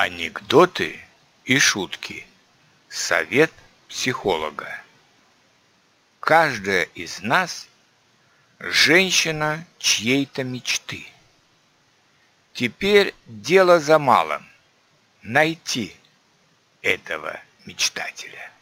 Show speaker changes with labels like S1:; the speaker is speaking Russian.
S1: Анекдоты и шутки. Совет психолога. Каждая из нас – женщина чьей-то мечты. Теперь дело за малым – найти этого мечтателя.